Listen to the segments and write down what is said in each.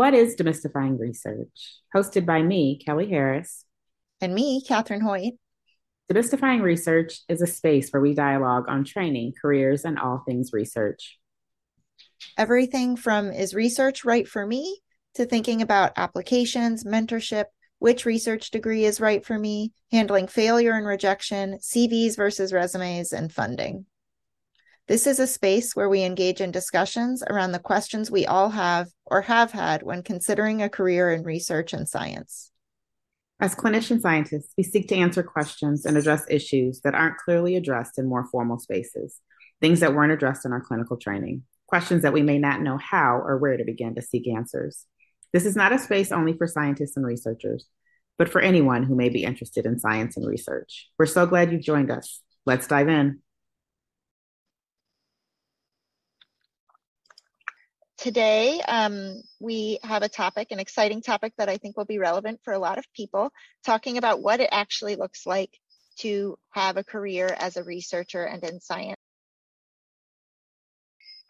What is Demystifying Research? Hosted by me, Kelly Harris. And me, Catherine Hoyt. Demystifying Research is a space where we dialogue on training, careers, and all things research. Everything from is research right for me to thinking about applications, mentorship, which research degree is right for me, handling failure and rejection, CVs versus resumes, and funding. This is a space where we engage in discussions around the questions we all have or have had when considering a career in research and science. As clinician scientists, we seek to answer questions and address issues that aren't clearly addressed in more formal spaces, things that weren't addressed in our clinical training, questions that we may not know how or where to begin to seek answers. This is not a space only for scientists and researchers, but for anyone who may be interested in science and research. We're so glad you've joined us. Let's dive in. Today, um, we have a topic, an exciting topic that I think will be relevant for a lot of people, talking about what it actually looks like to have a career as a researcher and in science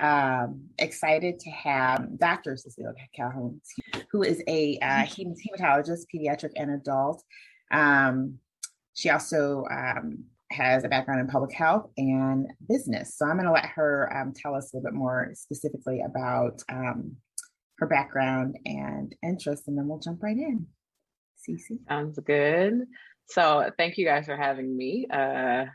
um, excited to have Dr. Cecilia Calhoun, who is a uh, hematologist, pediatric and adult. Um, she also um, has a background in public health and business. So I'm going to let her um, tell us a little bit more specifically about um, her background and interests, and then we'll jump right in. Cece. Sounds good. So thank you guys for having me. Uh,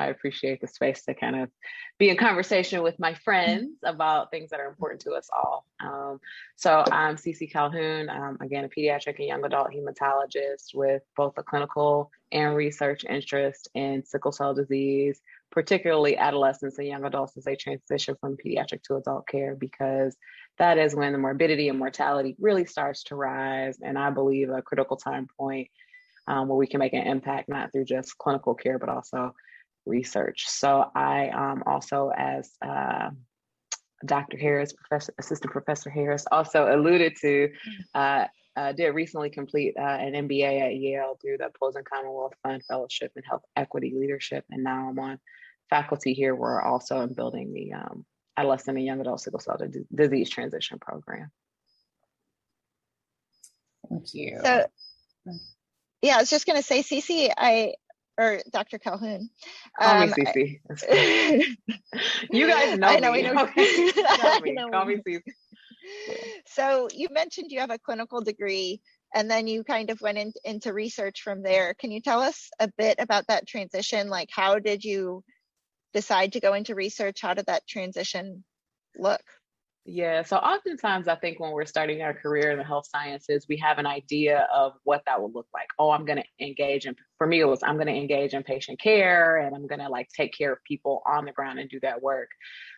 I appreciate the space to kind of be in conversation with my friends about things that are important to us all. Um, so I'm Cece Calhoun, um, again, a pediatric and young adult hematologist with both a clinical and research interest in sickle cell disease, particularly adolescents and young adults as they transition from pediatric to adult care, because that is when the morbidity and mortality really starts to rise. And I believe a critical time point um, where we can make an impact, not through just clinical care, but also research. So I um, also, as uh, Dr. Harris, Professor, Assistant Professor Harris, also alluded to, mm. uh, uh, did recently complete uh, an MBA at Yale through the Opposing Commonwealth Fund Fellowship in Health Equity Leadership, and now I'm on faculty here. We're also in building the um, adolescent and young adult sickle cell disease transition program. Thank you. So, yeah, I was just going to say, Cece, I or Dr. Calhoun. Call um, me Cece. you guys know I know, me. I know. Okay. Call me, Call me Cece. So you mentioned you have a clinical degree and then you kind of went in, into research from there. Can you tell us a bit about that transition? Like how did you decide to go into research? How did that transition look? Yeah, so oftentimes I think when we're starting our career in the health sciences, we have an idea of what that will look like. Oh, I'm going to engage in, for me, it was I'm going to engage in patient care and I'm going to like take care of people on the ground and do that work.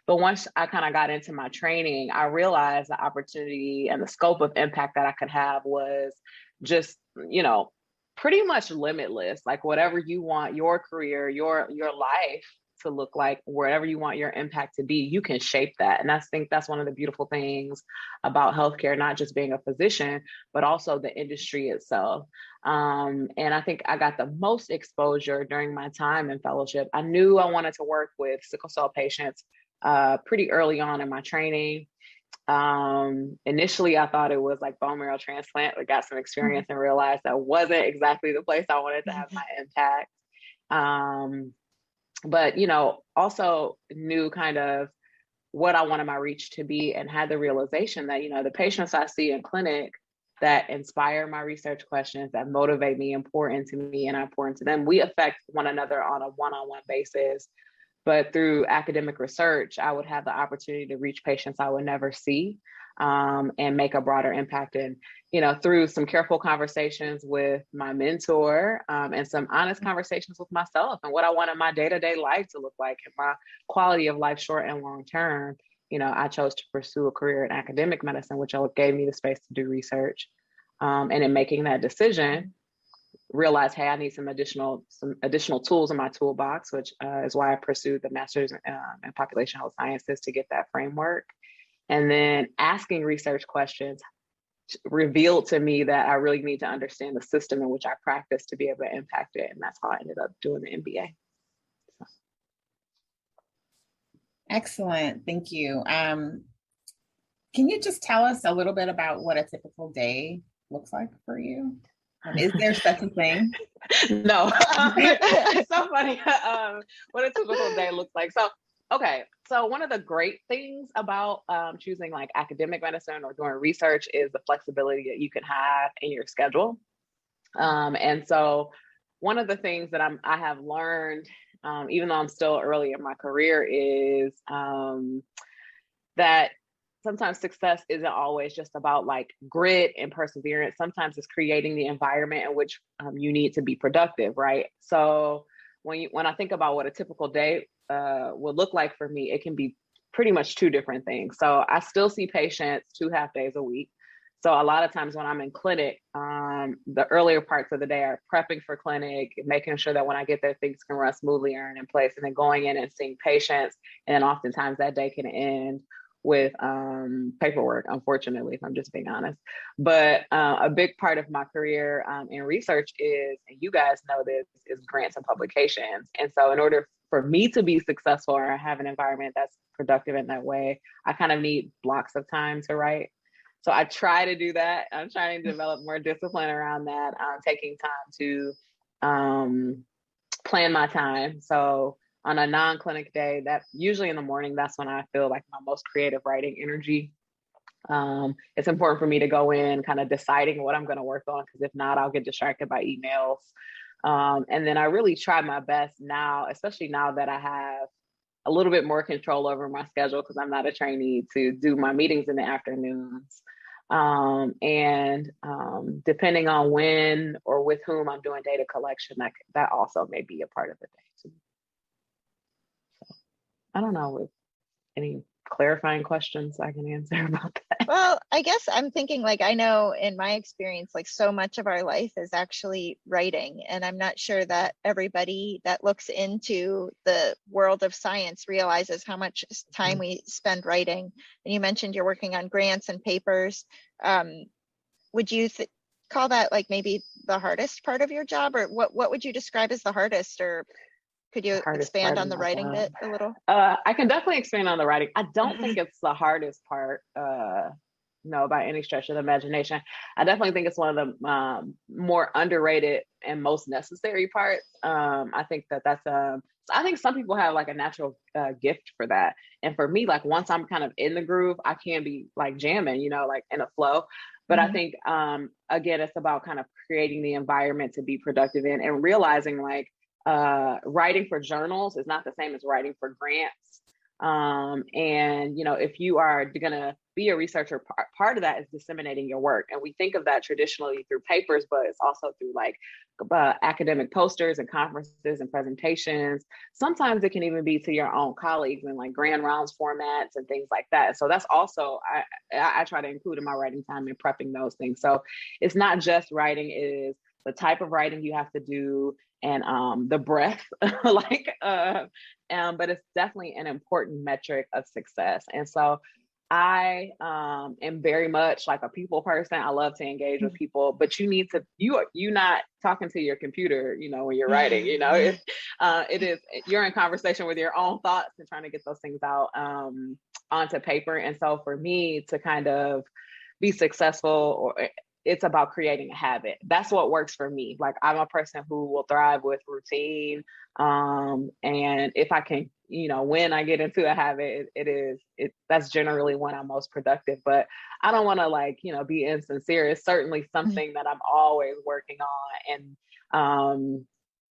But once I kind of got into my training, I realized the opportunity and the scope of impact that I could have was just, you know, pretty much limitless. Like whatever you want your career, your your life to look like wherever you want your impact to be you can shape that. And i think that's one of the beautiful things about healthcare not just being a physician but also the industry itself. Um, and i think i got the most exposure during my time in fellowship. I knew i wanted to work with sickle cell patients uh, pretty early on in my training. Um, initially i thought it was like bone marrow transplant but got some experience and realized that wasn't exactly the place i wanted to have my impact. Um, but you know also knew kind of what i wanted my reach to be and had the realization that you know the patients i see in clinic that inspire my research questions that motivate me important to me and important to them we affect one another on a one-on-one basis. But through academic research i would have the opportunity to reach patients i would never see um, and make a broader impact. And, you know, through some careful conversations with my mentor um, and some honest mm-hmm. conversations with myself and what I wanted my day to day life to look like and my quality of life, short and long term, you know, I chose to pursue a career in academic medicine, which gave me the space to do research. Um, and in making that decision, realized, hey, I need some additional some additional tools in my toolbox, which uh, is why I pursued the master's uh, in population health sciences to get that framework. And then asking research questions revealed to me that I really need to understand the system in which I practice to be able to impact it. And that's how I ended up doing the MBA. So. Excellent. Thank you. Um, can you just tell us a little bit about what a typical day looks like for you? Um, is there such a thing? no. it's so funny um, what a typical day looks like. So, okay. So, one of the great things about um, choosing like academic medicine or doing research is the flexibility that you can have in your schedule. Um, and so, one of the things that I'm I have learned, um, even though I'm still early in my career, is um, that sometimes success isn't always just about like grit and perseverance. Sometimes it's creating the environment in which um, you need to be productive, right? So when you when I think about what a typical day uh, would look like for me, it can be pretty much two different things. So I still see patients two half days a week. So a lot of times when I'm in clinic, um, the earlier parts of the day are prepping for clinic, making sure that when I get there, things can run smoothly and in place, and then going in and seeing patients. And then oftentimes that day can end with um, paperwork, unfortunately, if I'm just being honest. But uh, a big part of my career um, in research is, and you guys know this, is grants and publications. And so, in order for me to be successful or have an environment that's productive in that way, I kind of need blocks of time to write. So I try to do that. I'm trying to develop more discipline around that, um, taking time to um, plan my time. So on a non-clinic day that usually in the morning that's when i feel like my most creative writing energy. Um, it's important for me to go in kind of deciding what i'm going to work on because if not i'll get distracted by emails. Um, and then i really try my best now especially now that i have a little bit more control over my schedule because i'm not a trainee to do my meetings in the afternoons. Um, and um, depending on when or with whom i'm doing data collection that, that also may be a part of the day too I don't know if any clarifying questions I can answer about that. Well, I guess I'm thinking like I know in my experience, like so much of our life is actually writing. And I'm not sure that everybody that looks into the world of science realizes how much time mm-hmm. we spend writing. And you mentioned you're working on grants and papers. Um, would you th- call that like maybe the hardest part of your job or what, what would you describe as the hardest or could you expand on the writing bit a little? Uh, I can definitely expand on the writing. I don't think it's the hardest part. Uh, no, by any stretch of the imagination. I definitely think it's one of the um, more underrated and most necessary parts. Um, I think that that's a. Um, I think some people have like a natural uh, gift for that, and for me, like once I'm kind of in the groove, I can be like jamming, you know, like in a flow. But mm-hmm. I think um, again, it's about kind of creating the environment to be productive in and realizing like uh, writing for journals is not the same as writing for grants. Um, and you know, if you are gonna be a researcher, part, of that is disseminating your work. And we think of that traditionally through papers, but it's also through like uh, academic posters and conferences and presentations. Sometimes it can even be to your own colleagues in like grand rounds formats and things like that. So that's also I, I try to include in my writing time and prepping those things. So it's not just writing; it is the type of writing you have to do and um, the breath, like, uh, um, but it's definitely an important metric of success. And so I um, am very much like a people person. I love to engage with mm-hmm. people, but you need to you are you not talking to your computer, you know, when you're writing. You know, it, uh, it is you're in conversation with your own thoughts and trying to get those things out um, onto paper. And so for me to kind of be successful or it's about creating a habit. That's what works for me. Like I'm a person who will thrive with routine. Um, and if I can, you know, when I get into a habit, it, it is it that's generally when I'm most productive. But I don't want to like, you know, be insincere. It's certainly mm-hmm. something that I'm always working on. And um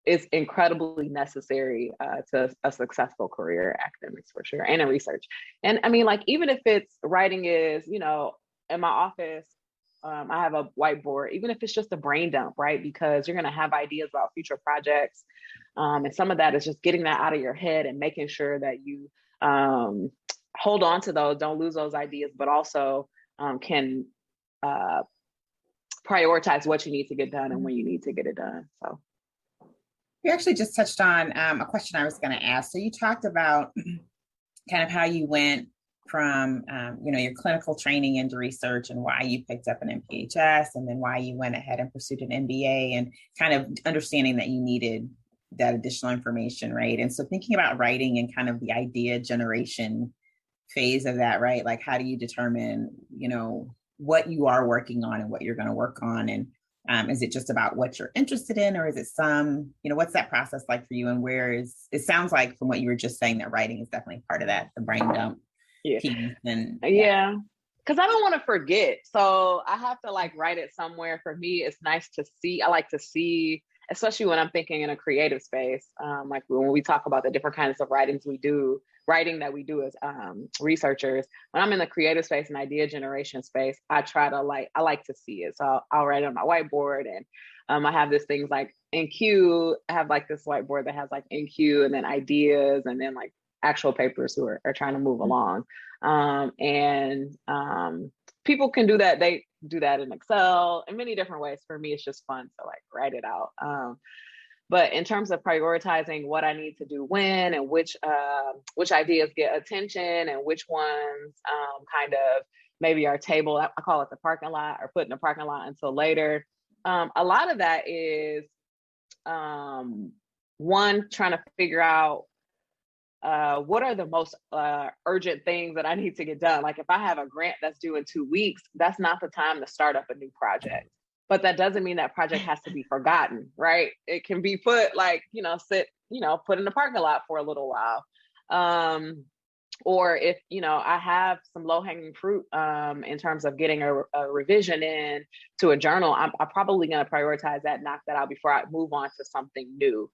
it's incredibly necessary uh, to a successful career academics for sure and in research and i mean like even if it's writing is you know in my office um, I have a whiteboard, even if it's just a brain dump, right? Because you're going to have ideas about future projects. Um, and some of that is just getting that out of your head and making sure that you um, hold on to those, don't lose those ideas, but also um, can uh, prioritize what you need to get done and when you need to get it done. So, you actually just touched on um, a question I was going to ask. So, you talked about kind of how you went from um, you know your clinical training into research and why you picked up an MPHS and then why you went ahead and pursued an MBA and kind of understanding that you needed that additional information, right? And so thinking about writing and kind of the idea generation phase of that, right? Like, how do you determine, you know, what you are working on and what you're going to work on? And um, is it just about what you're interested in, or is it some, you know, what's that process like for you? And where is it sounds like from what you were just saying that writing is definitely part of that, the brain dump yeah. And yeah. yeah because I don't want to forget. So I have to like write it somewhere. For me, it's nice to see. I like to see, especially when I'm thinking in a creative space. Um, like when we talk about the different kinds of writings we do, writing that we do as um, researchers. When I'm in the creative space and idea generation space, I try to like I like to see it. So I'll, I'll write it on my whiteboard, and um, I have this things like NQ. I have like this whiteboard that has like in NQ, and then ideas, and then like actual papers who are, are trying to move mm-hmm. along. Um, and um, people can do that. They do that in Excel in many different ways. For me, it's just fun to like write it out. Um, but in terms of prioritizing what I need to do when and which uh, which ideas get attention and which ones um, kind of maybe our table, I call it the parking lot or put in the parking lot until later. Um, a lot of that is um, one trying to figure out uh, what are the most uh, urgent things that I need to get done? Like if I have a grant that's due in two weeks, that's not the time to start up a new project. But that doesn't mean that project has to be forgotten, right? It can be put like, you know, sit, you know, put in the parking lot for a little while. Um, or if, you know, I have some low hanging fruit um, in terms of getting a, a revision in to a journal, I'm, I'm probably going to prioritize that, knock that out before I move on to something new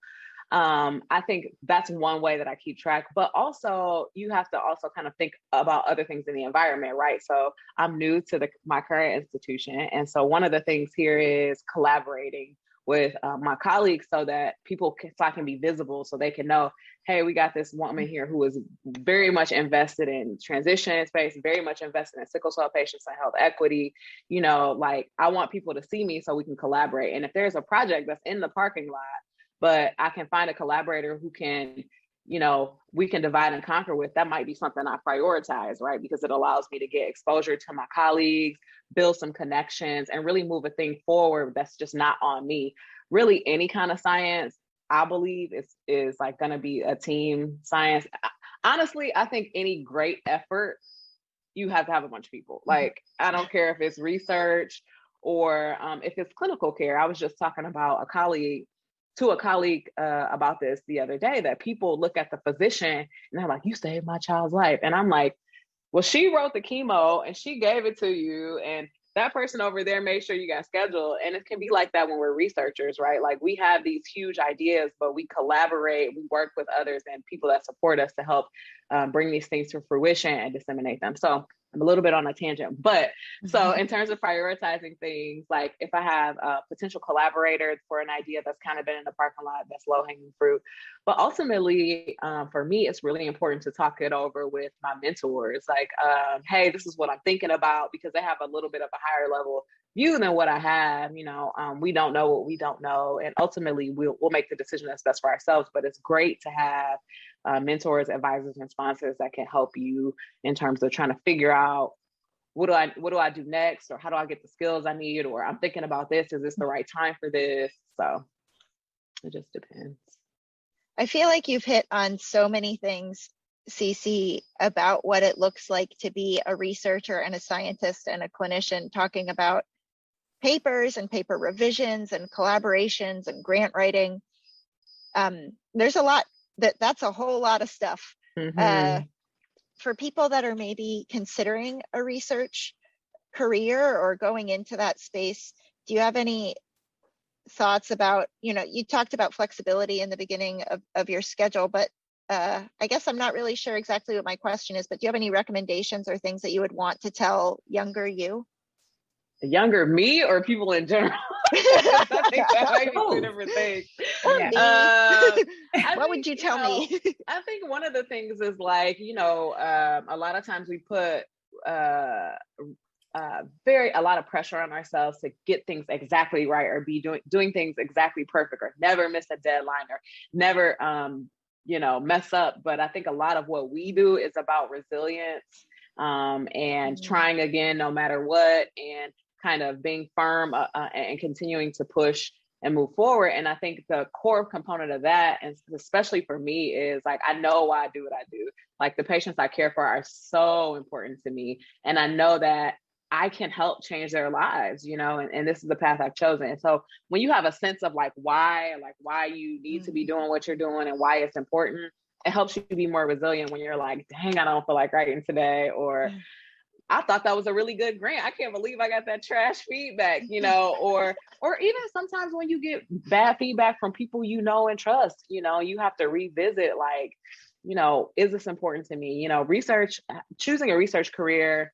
um, I think that's one way that I keep track. But also, you have to also kind of think about other things in the environment, right? So I'm new to the my current institution, and so one of the things here is collaborating with uh, my colleagues so that people can, so I can be visible, so they can know, hey, we got this woman here who is very much invested in transition space, very much invested in sickle cell patients and health equity. You know, like I want people to see me so we can collaborate. And if there's a project that's in the parking lot but I can find a collaborator who can, you know, we can divide and conquer with, that might be something I prioritize, right? Because it allows me to get exposure to my colleagues, build some connections, and really move a thing forward that's just not on me. Really, any kind of science, I believe is is like going to be a team science. Honestly, I think any great effort, you have to have a bunch of people. Mm-hmm. Like I don't care if it's research or um, if it's clinical care. I was just talking about a colleague to a colleague uh, about this the other day that people look at the physician and they're like, "You saved my child's life," and I'm like, "Well, she wrote the chemo and she gave it to you, and that person over there made sure you got scheduled." And it can be like that when we're researchers, right? Like we have these huge ideas, but we collaborate, we work with others and people that support us to help um, bring these things to fruition and disseminate them. So I'm a little bit on a tangent, but so mm-hmm. in terms of prioritizing things, like if I have a potential collaborator for an idea that's kind of been in the parking lot, that's low hanging fruit. But ultimately, um, for me, it's really important to talk it over with my mentors. Like, um, hey, this is what I'm thinking about because they have a little bit of a higher level view than what I have. You know, um, we don't know what we don't know, and ultimately, we'll we'll make the decision that's best for ourselves. But it's great to have uh, mentors, advisors, and sponsors that can help you in terms of trying to figure out what do I what do I do next, or how do I get the skills I need, or I'm thinking about this. Is this the right time for this? So it just depends. I feel like you've hit on so many things, Cece, about what it looks like to be a researcher and a scientist and a clinician, talking about papers and paper revisions and collaborations and grant writing. Um, there's a lot that that's a whole lot of stuff. Mm-hmm. Uh, for people that are maybe considering a research career or going into that space, do you have any thoughts about, you know, you talked about flexibility in the beginning of, of your schedule, but uh, I guess I'm not really sure exactly what my question is, but do you have any recommendations or things that you would want to tell younger you? Younger me or people in general? I think that might be two different things. Uh, what think, would you tell you know, me? I think one of the things is like, you know, um, a lot of times we put uh, uh, very a lot of pressure on ourselves to get things exactly right or be doing doing things exactly perfect or never miss a deadline or never um, you know mess up. But I think a lot of what we do is about resilience um, and mm-hmm. trying again no matter what and kind of being firm uh, uh, and continuing to push and move forward. And I think the core component of that, and especially for me, is like I know why I do what I do. Like the patients I care for are so important to me. And I know that I can help change their lives, you know, and, and this is the path I've chosen. And so when you have a sense of like why, like why you need mm-hmm. to be mm-hmm. doing what you're doing and why it's important, it helps you be more resilient when you're like, dang, I don't feel like writing today, or I thought that was a really good grant. I can't believe I got that trash feedback, you know, or or even sometimes when you get bad feedback from people you know and trust, you know, you have to revisit like, you know, is this important to me? You know, research uh, choosing a research career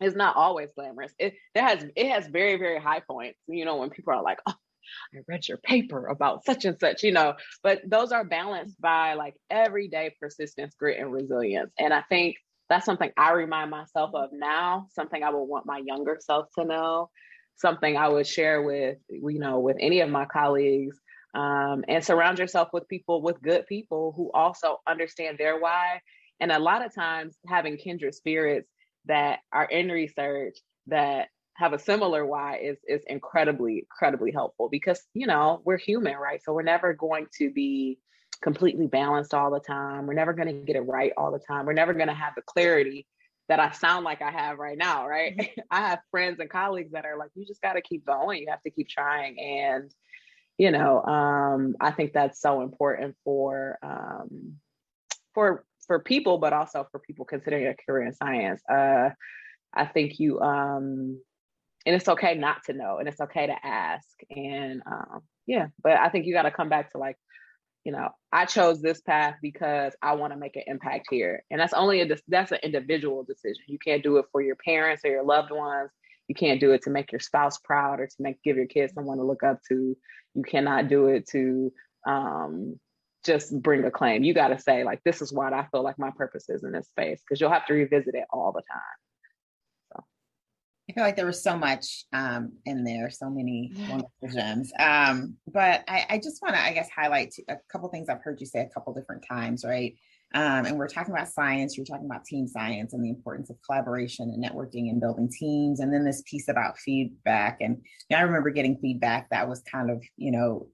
is not always glamorous. It, it has it has very very high points. You know, when people are like, "Oh, I read your paper about such and such," you know, but those are balanced by like everyday persistence, grit, and resilience. And I think that's something I remind myself of now, something I would want my younger self to know, something I would share with, you know, with any of my colleagues. Um, and surround yourself with people, with good people who also understand their why. And a lot of times having kindred spirits that are in research that have a similar why is is incredibly incredibly helpful because you know we're human right so we're never going to be completely balanced all the time. We're never going to get it right all the time. We're never going to have the clarity that I sound like I have right now, right? Mm-hmm. I have friends and colleagues that are like, you just got to keep going. You have to keep trying. And, you know, um, I think that's so important for, um, for, for people, but also for people considering a career in science. Uh, I think you, um, and it's okay not to know, and it's okay to ask. And um, yeah, but I think you got to come back to like you know, I chose this path because I want to make an impact here. And that's only a that's an individual decision. You can't do it for your parents or your loved ones. You can't do it to make your spouse proud or to make give your kids someone to look up to. You cannot do it to um, just bring a claim. You got to say like, this is what I feel like my purpose is in this space because you'll have to revisit it all the time. I feel like there was so much um, in there, so many wonderful gems. Um, but I, I just want to, I guess, highlight a couple things I've heard you say a couple different times, right? Um, and we're talking about science, you're talking about team science and the importance of collaboration and networking and building teams. And then this piece about feedback. And I remember getting feedback that was kind of, you know,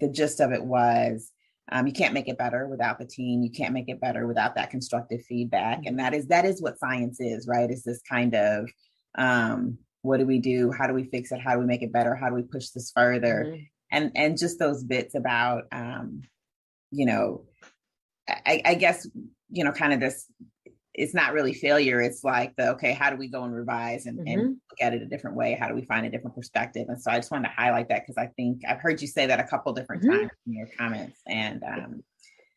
the gist of it was um, you can't make it better without the team. You can't make it better without that constructive feedback. And that is that is what science is, right? Is this kind of um, what do we do? How do we fix it? How do we make it better? How do we push this further mm-hmm. and and just those bits about um, you know I, I guess you know kind of this it's not really failure. It's like the okay how do we go and revise and, mm-hmm. and look at it a different way? How do we find a different perspective? And so i just wanted to highlight that because i think i've heard you say that a couple different mm-hmm. times in your comments. And um,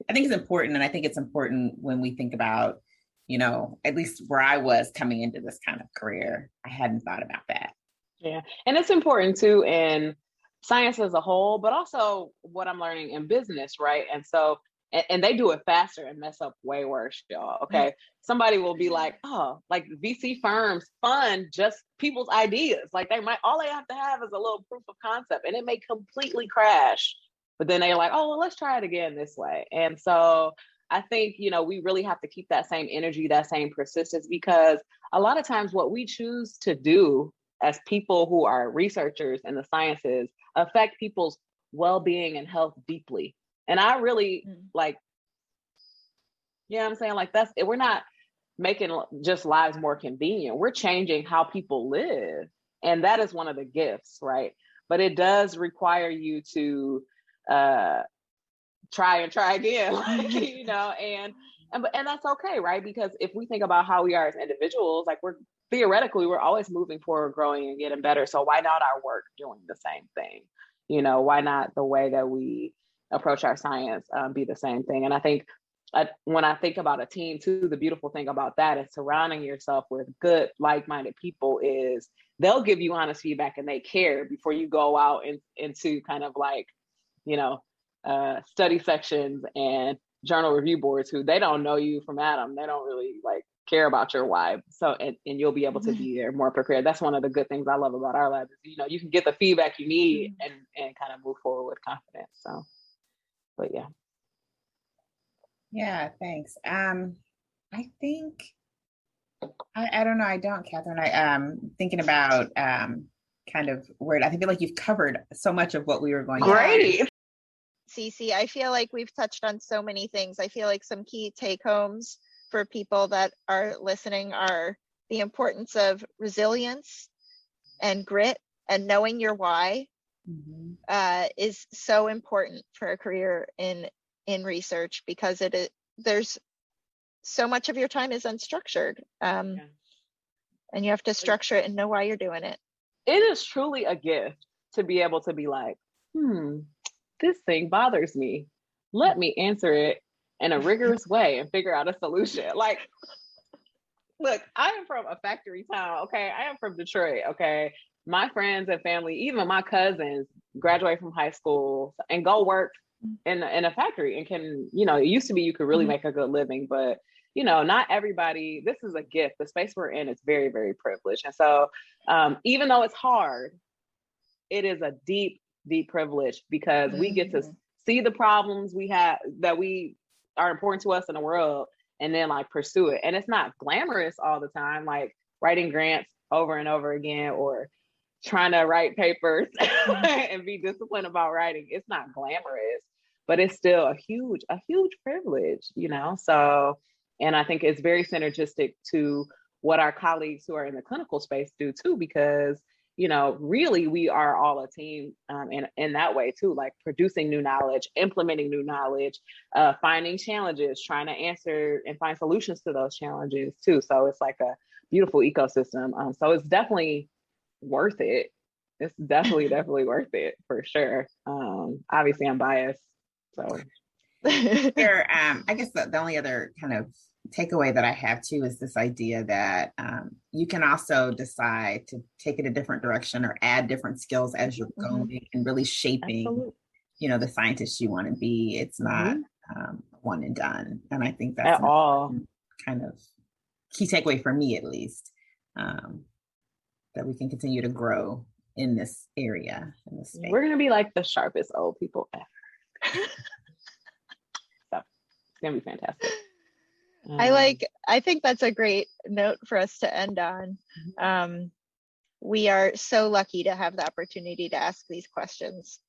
i think it's important and i think it's important when we think about you know, at least where I was coming into this kind of career, I hadn't thought about that. Yeah. And it's important too in science as a whole, but also what I'm learning in business, right? And so, and, and they do it faster and mess up way worse, y'all. Okay. Mm-hmm. Somebody will be like, oh, like VC firms fund just people's ideas. Like they might, all they have to have is a little proof of concept and it may completely crash. But then they're like, oh, well, let's try it again this way. And so I think, you know, we really have to keep that same energy, that same persistence, because a lot of times what we choose to do as people who are researchers in the sciences affect people's well-being and health deeply. And I really mm-hmm. like, yeah, you know I'm saying like that's we're not making just lives more convenient. We're changing how people live. And that is one of the gifts, right? But it does require you to uh try and try again, like, you know, and and and that's okay, right? Because if we think about how we are as individuals, like we're theoretically we're always moving forward, growing and getting better. So why not our work doing the same thing? You know, why not the way that we approach our science um, be the same thing? And I think I, when I think about a team too, the beautiful thing about that is surrounding yourself with good, like-minded people is they'll give you honest feedback and they care before you go out and into kind of like, you know, uh, study sections and journal review boards who they don't know you from Adam. They don't really like care about your why. So and, and you'll be able to be there more prepared. That's one of the good things I love about our lab is you know you can get the feedback you need mm-hmm. and and kind of move forward with confidence. So but yeah. Yeah, thanks. Um I think I, I don't know, I don't, Catherine. I um thinking about um kind of word. I feel like you've covered so much of what we were going. Great. Cece, I feel like we've touched on so many things. I feel like some key take homes for people that are listening are the importance of resilience and grit and knowing your why mm-hmm. uh, is so important for a career in in research because it is, there's so much of your time is unstructured um, yeah. and you have to structure it and know why you're doing it it is truly a gift to be able to be like hmm this thing bothers me. Let me answer it in a rigorous way and figure out a solution. Like look i am from a factory town okay? I am from detroit okay? My friends and family even my cousins graduate from high school and go work in in a factory and can you know it used to be you could really mm-hmm. make a good living but you know not everybody this is a gift. The space we're in is very very privileged. And so um, even though it's hard it is a deep deep privilege because we get to mm-hmm. see the problems we have that we are important to us in the world and then like pursue it and it's not glamorous all the time like writing grants over and over again or trying to write papers mm-hmm. and be disciplined about writing it's not glamorous but it's still a huge a huge privilege you know so and i think it's very synergistic to what our colleagues who are in the clinical space do too because you know really we are all a team um, in, in that way too like producing new knowledge implementing new knowledge uh, finding challenges trying to answer and find solutions to those challenges too. So it's like a beautiful ecosystem um, so it's definitely worth it. It's definitely definitely worth it for sure. Um, obviously i'm biased so. There, um, I guess the, the, only other kind of takeaway that I have too is this idea that um, you can also decide to take it a different direction or add different skills as you're mm-hmm. going and really shaping, Absolutely. you know, the scientist you want to be. It's not mm-hmm. um, one and done, and I think that's all kind of key takeaway for me at least um, that we can continue to grow in this area. In this space. We're gonna be like the sharpest old people ever. so it's gonna be fantastic. Um, I like. I think that's a great note for us to end on. Mm-hmm. Um, we are so lucky to have the opportunity to ask these questions.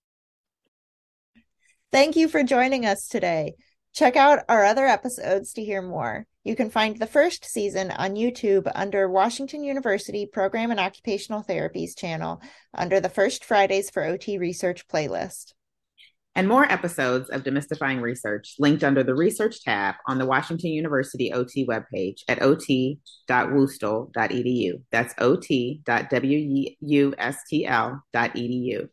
Thank you for joining us today. Check out our other episodes to hear more. You can find the first season on YouTube under Washington University Program in Occupational Therapies channel under the First Fridays for OT Research playlist and more episodes of Demystifying Research linked under the Research tab on the Washington University OT webpage at ot.wustl.edu. That's ot.wustl.edu.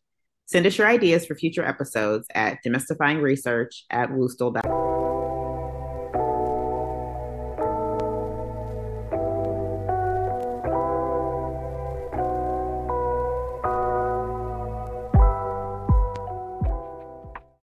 Send us your ideas for future episodes at demystifyingresearch at wustl.edu.